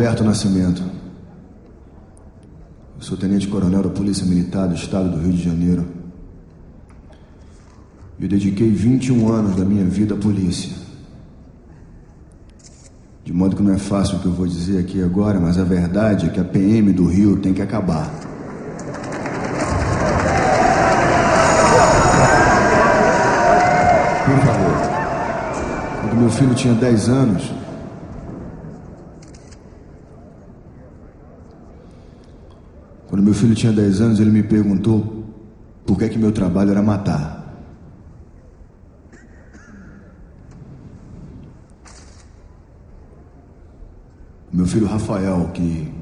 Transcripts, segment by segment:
Roberto Nascimento. Eu sou tenente-coronel da Polícia Militar do Estado do Rio de Janeiro. Eu dediquei 21 anos da minha vida à polícia. De modo que não é fácil o que eu vou dizer aqui agora, mas a verdade é que a PM do Rio tem que acabar. Por favor. Quando meu filho tinha 10 anos, Quando meu filho tinha 10 anos, ele me perguntou por que, que meu trabalho era matar. Meu filho Rafael, que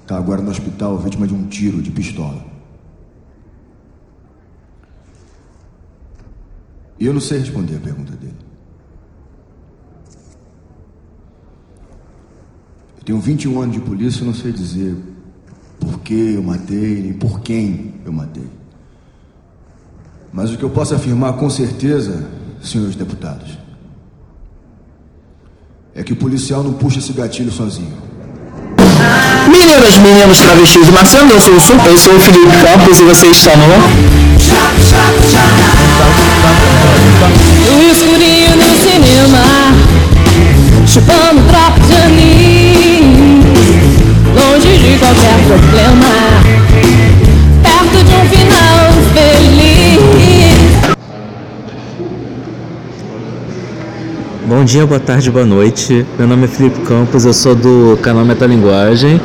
está agora no hospital, vítima de um tiro de pistola. E eu não sei responder a pergunta dele. Eu tenho 21 anos de polícia e não sei dizer que eu matei, nem por quem eu matei. Mas o que eu posso afirmar com certeza, senhores deputados, é que o policial não puxa esse gatilho sozinho. Meninas, meninos, travestis e marcianos, eu sou o Sul, eu sou o Felipe Campos e você está no... No escurinho no cinema Chupando tropa de aninho Longe de qualquer problema Perto de um final feliz Bom dia, boa tarde, boa noite. Meu nome é Felipe Campos, eu sou do canal Metalinguagem.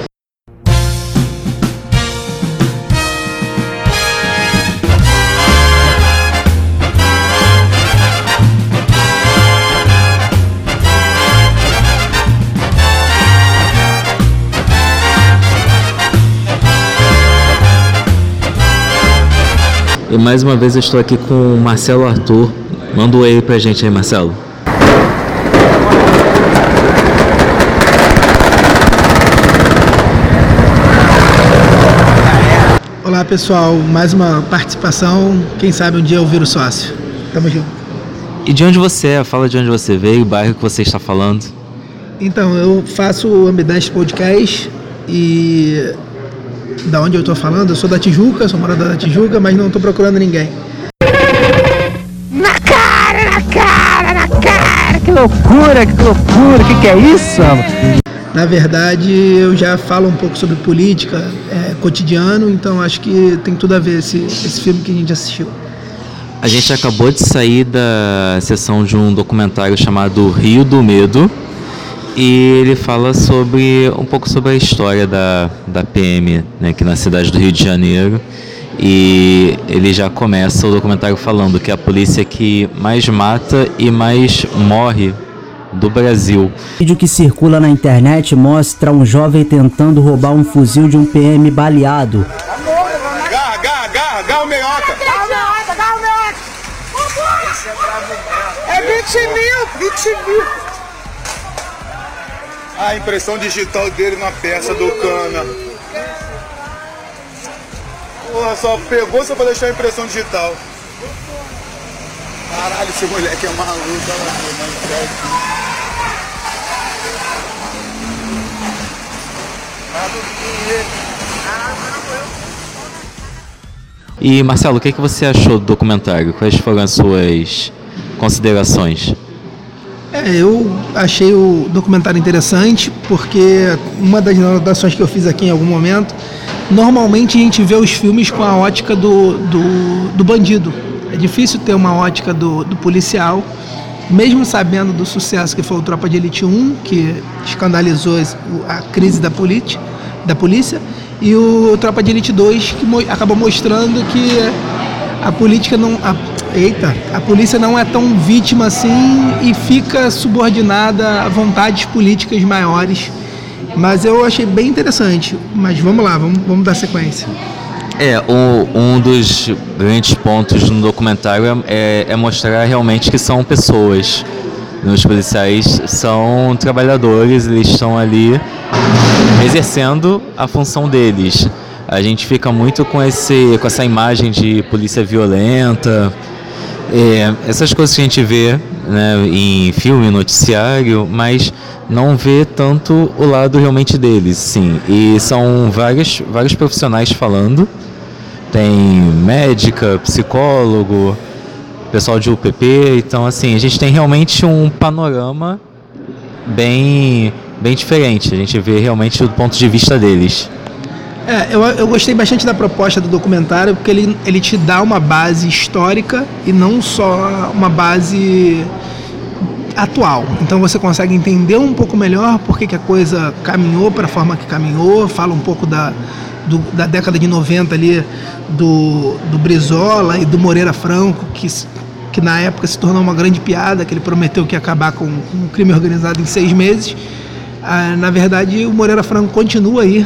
E mais uma vez eu estou aqui com o Marcelo Arthur. Manda um oi pra gente aí, Marcelo. Olá pessoal, mais uma participação. Quem sabe um dia eu viro sócio. Tamo junto. E de onde você é? Fala de onde você veio, o bairro que você está falando. Então, eu faço o Ambidest Podcast e da onde eu tô falando, eu sou da Tijuca, sou morador da Tijuca, mas não tô procurando ninguém. Na cara, na cara, na cara! Que loucura, que loucura, que que é isso? Na verdade, eu já falo um pouco sobre política é, cotidiano, então acho que tem tudo a ver esse, esse filme que a gente assistiu. A gente acabou de sair da sessão de um documentário chamado Rio do Medo. E ele fala sobre um pouco sobre a história da, da PM né, aqui na cidade do Rio de Janeiro. E ele já começa o documentário falando que é a polícia que mais mata e mais morre do Brasil. O vídeo que circula na internet mostra um jovem tentando roubar um fuzil de um PM baleado. Garra, garra, garra, garra o meiota. Garra o meiota, garra o meiota. É 20 mil, 20 mil. A impressão digital dele na peça do cana. Porra, só pegou só pra deixar a impressão digital. Caralho, esse moleque é maluco, olha lá, mano. E Marcelo, o que, é que você achou do documentário? Quais foram as suas considerações? É, eu achei o documentário interessante porque uma das anotações que eu fiz aqui em algum momento, normalmente a gente vê os filmes com a ótica do, do, do bandido. É difícil ter uma ótica do, do policial, mesmo sabendo do sucesso que foi o Tropa de Elite 1, que escandalizou a crise da, politi, da polícia, e o Tropa de Elite 2, que mo acabou mostrando que a política não. A, eita, a polícia não é tão vítima assim e fica subordinada a vontades políticas maiores. Mas eu achei bem interessante. Mas vamos lá, vamos, vamos dar sequência. É, o, um dos grandes pontos no documentário é, é mostrar realmente que são pessoas. Os policiais são trabalhadores, eles estão ali exercendo a função deles. A gente fica muito com, esse, com essa imagem de polícia violenta, É, essas coisas que a gente vê né, em filme, noticiário, mas não vê tanto o lado realmente deles, sim. E são vários, vários profissionais falando. Tem médica, psicólogo, pessoal de UPP. Então, assim, a gente tem realmente um panorama bem, bem diferente. A gente vê realmente o ponto de vista deles. É, eu, eu gostei bastante da proposta do documentário porque ele, ele te dá uma base histórica e não só uma base atual. Então você consegue entender um pouco melhor por que, a coisa caminhou para a forma que caminhou, fala um pouco da, do, da década de 90 ali, do, do Brizola e do Moreira Franco, que, que na época se tornou uma grande piada, que ele prometeu que ia acabar com, o crime organizado em seis meses. Ah, na verdade, o Moreira Franco continua aí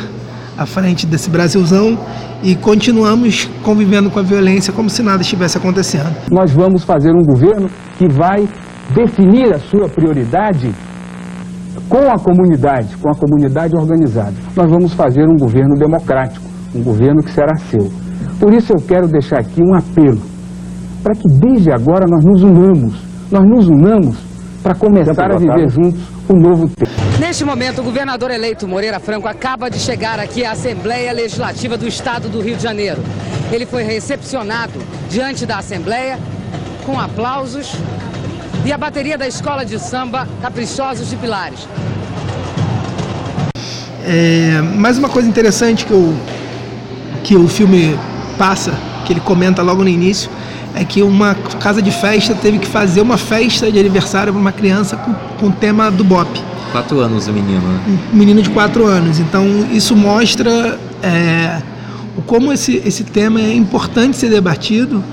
à frente desse Brasilzão e continuamos convivendo com a violência como se nada estivesse acontecendo. Nós vamos fazer um governo que vai definir a sua prioridade com a comunidade, com a comunidade organizada. Nós vamos fazer um governo democrático, um governo que será seu. Por isso eu quero deixar aqui um apelo, para que desde agora nós nos unamos, nós nos unamos para começar a viver juntos o um novo tempo. Neste momento, o governador eleito Moreira Franco acaba de chegar aqui à Assembleia Legislativa do Estado do Rio de Janeiro. Ele foi recepcionado diante da Assembleia com aplausos e a bateria da escola de samba Caprichosos de Pilares. É, mais uma coisa interessante que, eu, que o filme passa, que ele comenta logo no início, é que uma casa de festa teve que fazer uma festa de aniversário para uma criança com, com o tema do Bop. Quatro anos o menino, né? Um menino de quatro anos. Então isso mostra é, como esse, esse tema é importante ser debatido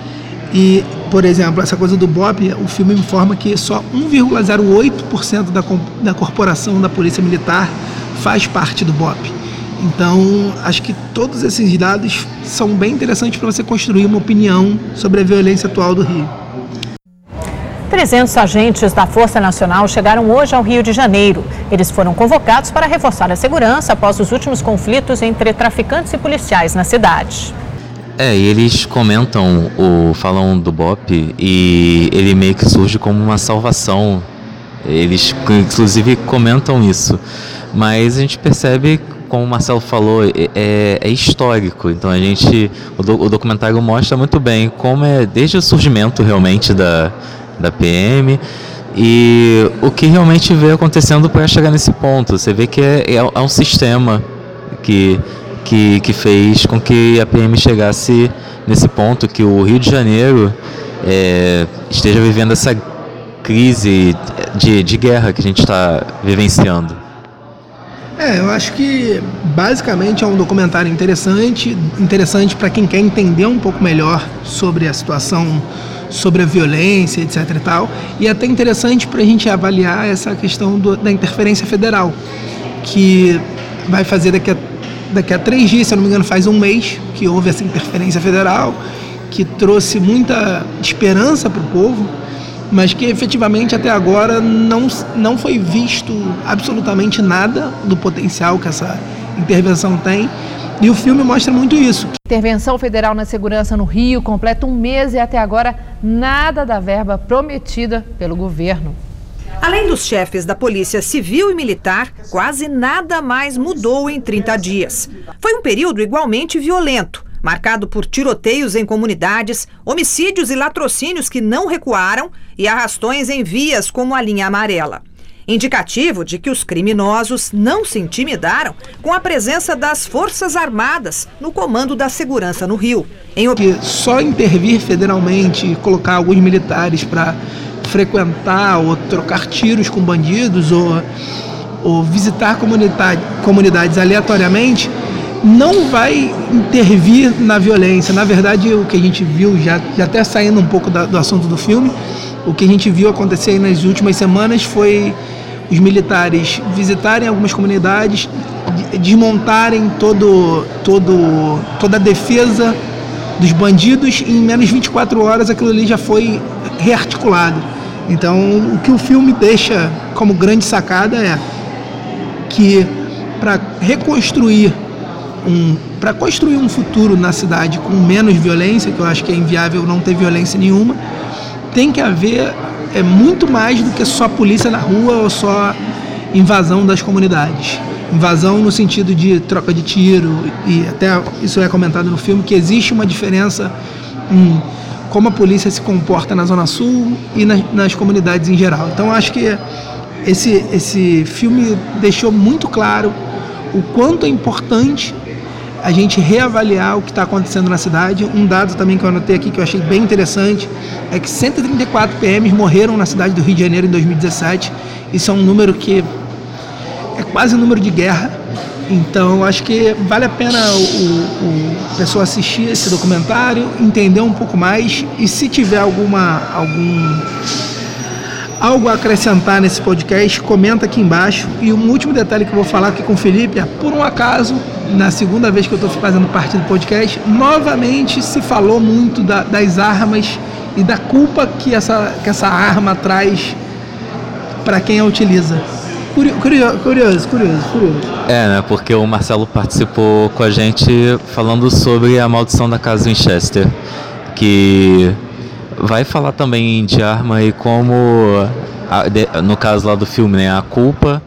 e, por exemplo, essa coisa do BOP, o filme informa que só 1,08% da, da corporação da Polícia Militar faz parte do BOP. Então, acho que todos esses dados são bem interessantes para você construir uma opinião sobre a violência atual do Rio. 300 agentes da Força Nacional chegaram hoje ao Rio de Janeiro. Eles foram convocados para reforçar a segurança após os últimos conflitos entre traficantes e policiais na cidade. É, e eles comentam, o, falam do BOP e ele meio que surge como uma salvação. Eles, inclusive, comentam isso. Mas a gente percebe como o Marcelo falou, é, é histórico. Então a gente, o, do, o, documentário mostra muito bem como é desde o surgimento realmente da, da PM e o que realmente veio acontecendo para chegar nesse ponto. Você vê que é, é, é um sistema que, que, que fez com que a PM chegasse nesse ponto, que o Rio de Janeiro é, esteja vivendo essa crise de, de guerra que a gente está vivenciando. É, eu acho que basicamente é um documentário interessante, interessante para quem quer entender um pouco melhor sobre a situação, sobre a violência, etc e tal, e até interessante para a gente avaliar essa questão do, da interferência federal, que vai fazer daqui a, daqui a três dias, se eu não me engano, faz um mês que houve essa interferência federal, que trouxe muita esperança para o povo, mas que efetivamente até agora não, não foi visto absolutamente nada do potencial que essa intervenção tem. E o filme mostra muito isso. Intervenção federal na segurança no Rio completa um mês e até agora nada da verba prometida pelo governo. Além dos chefes da Polícia Civil e Militar, quase nada mais mudou em 30 dias. Foi um período igualmente violento marcado por tiroteios em comunidades, homicídios e latrocínios que não recuaram e arrastões em vias como a linha amarela. Indicativo de que os criminosos não se intimidaram com a presença das Forças Armadas no comando da segurança no Rio. Em... Só intervir federalmente e colocar alguns militares para frequentar ou trocar tiros com bandidos ou, ou visitar comunidades aleatoriamente não vai intervir na violência. Na verdade, o que a gente viu, já, já até saindo um pouco da, do assunto do filme, o que a gente viu acontecer nas últimas semanas foi os militares visitarem algumas comunidades, desmontarem todo, todo, toda a defesa dos bandidos e em menos de 24 horas aquilo ali já foi rearticulado. Então, o que o filme deixa como grande sacada é que para reconstruir um, para construir um futuro na cidade com menos violência, que eu acho que é inviável não ter violência nenhuma, tem que haver é muito mais do que só polícia na rua ou só invasão das comunidades. Invasão no sentido de troca de tiro e até isso é comentado no filme que existe uma diferença em como a polícia se comporta na Zona Sul e nas, nas comunidades em geral. Então acho que esse, esse filme deixou muito claro o quanto é importante a gente reavaliar o que está acontecendo na cidade. Um dado também que eu anotei aqui que eu achei bem interessante é que 134 PMs morreram na cidade do Rio de Janeiro em 2017. Isso é um número que é quase um número de guerra. Então acho que vale a pena o, o, o pessoa assistir esse documentário, entender um pouco mais e se tiver alguma algum algo a acrescentar nesse podcast, comenta aqui embaixo. E um último detalhe que eu vou falar aqui com o Felipe é, por um acaso, na segunda vez que eu estou fazendo parte do podcast, novamente se falou muito da, das armas e da culpa que essa, que essa arma traz para quem a utiliza. Curioso, curioso, curioso, curioso. É, né? Porque o Marcelo participou com a gente falando sobre a maldição da casa Winchester, que vai falar também de arma e como, no caso lá do filme, né? A culpa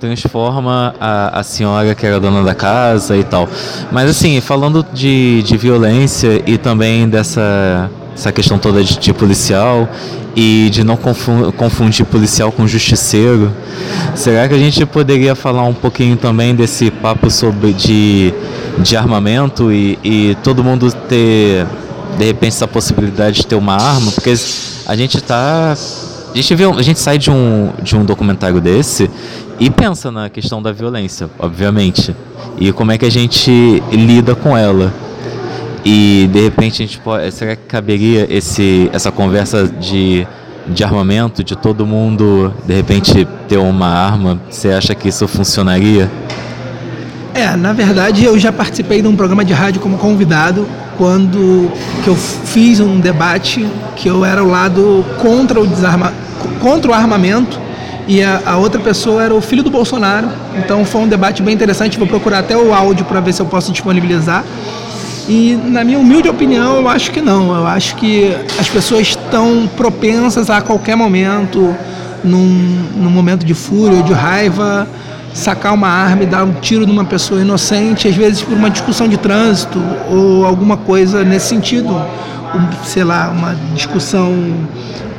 transforma a, a senhora que era dona da casa e tal. Mas assim, falando de, de violência e também dessa essa questão toda de, de policial e de não confundir, confundir policial com justiceiro, será que a gente poderia falar um pouquinho também desse papo sobre de, de armamento e, e todo mundo ter de repente essa possibilidade de ter uma arma? Porque a gente está a gente, vê, a gente sai de um, de um documentário desse e pensa na questão da violência, obviamente. E como é que a gente lida com ela. E de repente a gente pode. Será que caberia esse, essa conversa de, de armamento, de todo mundo de repente ter uma arma? Você acha que isso funcionaria? É, na verdade eu já participei de um programa de rádio como convidado quando que eu fiz um debate que eu era o lado contra o desarma, contra o armamento e a, a, outra pessoa era o filho do Bolsonaro. Então foi um debate bem interessante. Vou procurar até o áudio para ver se eu posso disponibilizar. E na minha humilde opinião, eu acho que não. Eu acho que as pessoas estão propensas a qualquer momento, num, num momento de fúria ou de raiva, sacar uma arma e dar um tiro numa pessoa inocente, às vezes por uma discussão de trânsito ou alguma coisa nesse sentido. Um, sei lá, uma discussão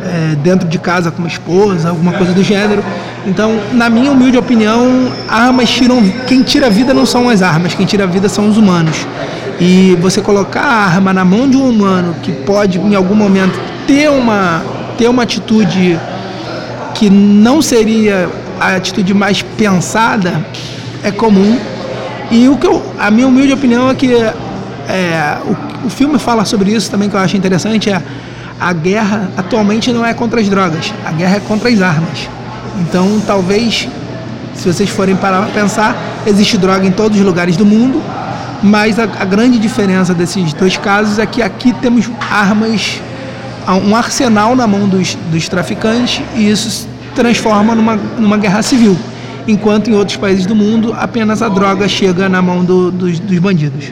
é, dentro de casa com uma esposa, alguma coisa do gênero. Então, na minha humilde opinião, armas tiram. Quem tira a vida não são as armas, quem tira a vida são os humanos. E você colocar a arma na mão de um humano que pode, em algum momento, ter uma, ter uma atitude que não seria a atitude mais pensada, é comum. E o que eu, a minha humilde opinião é que é, o, o filme fala sobre isso também, que eu acho interessante, é a guerra atualmente não é contra as drogas, a guerra é contra as armas. Então, talvez, se vocês forem parar para pensar, existe droga em todos os lugares do mundo, mas a, a, grande diferença desses dois casos é que aqui temos armas, um arsenal na mão dos, dos traficantes e isso transforma numa, numa guerra civil. Enquanto em outros países do mundo apenas a droga chega na mão do, dos, dos bandidos.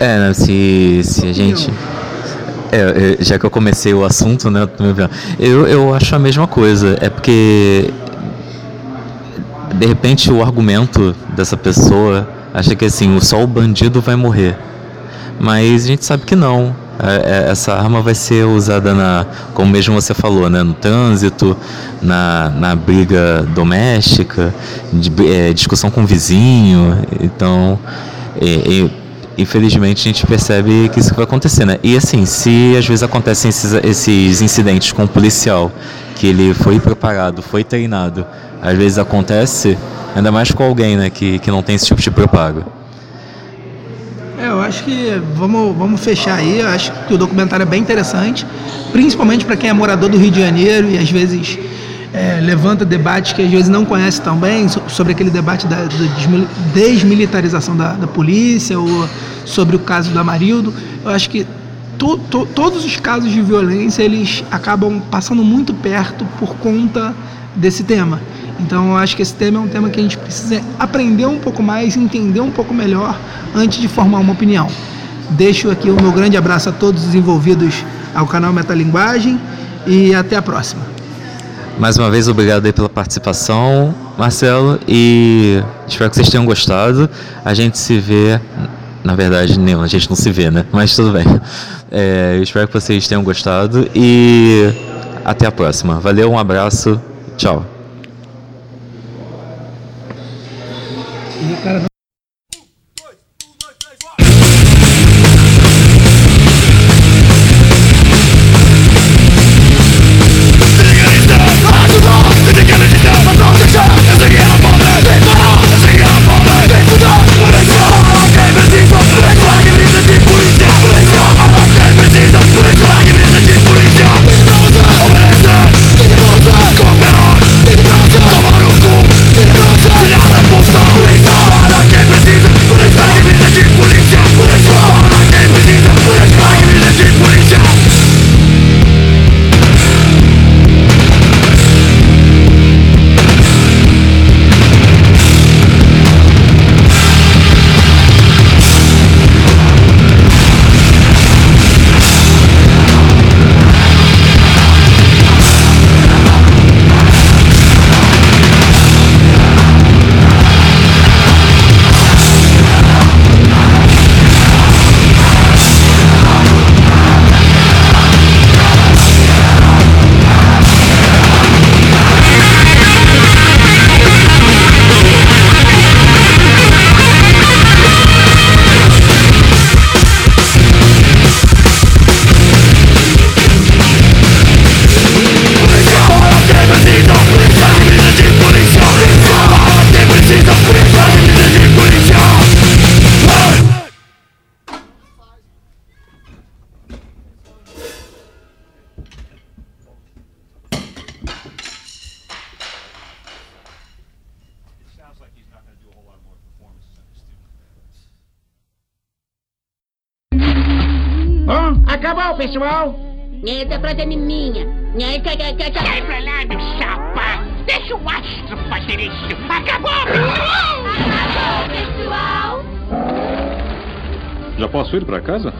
É, né, se, se a gente. É, já que eu comecei o assunto, né? Eu, eu acho a mesma coisa. É porque de repente o argumento dessa pessoa acha que assim, só o bandido vai morrer. Mas a gente sabe que não. É, é, essa arma vai ser usada na, como mesmo você falou, né, no trânsito, na, na briga doméstica, de, é, discussão com o vizinho. Então, é, infelizmente a gente percebe que isso vai acontecer, né? E assim, se às vezes acontecem esses, esses incidentes com o policial, que ele foi preparado, foi treinado, às vezes acontece, ainda mais com alguém, né, que, que não tem esse tipo de preparo. Eu acho que vamos, vamos fechar aí. Eu acho que o documentário é bem interessante, principalmente para quem é morador do Rio de Janeiro e às vezes é, levanta debates que às vezes não conhece tão bem, sobre aquele debate da, da desmilitarização da, da, polícia ou sobre o caso do Amarildo. Eu acho que to, to, todos os casos de violência eles acabam passando muito perto por conta desse tema. Então eu acho que esse tema é um tema que a gente precisa aprender um pouco mais, entender um pouco melhor antes de formar uma opinião. Deixo aqui o meu grande abraço a todos os envolvidos ao canal Metalinguagem e até a próxima. Mais uma vez, obrigado pela participação, Marcelo, e espero que vocês tenham gostado. A gente se vê. Na verdade, não, a gente não se vê, né? Mas tudo bem. É, espero que vocês tenham gostado e até a próxima. Valeu, um abraço, tchau. നമസ്കാരം pessoal? Essa frase é minha. Sai pra lá, meu chapa! Deixa o astro fazer isso! Acabou, pessoal! Já posso ir para casa?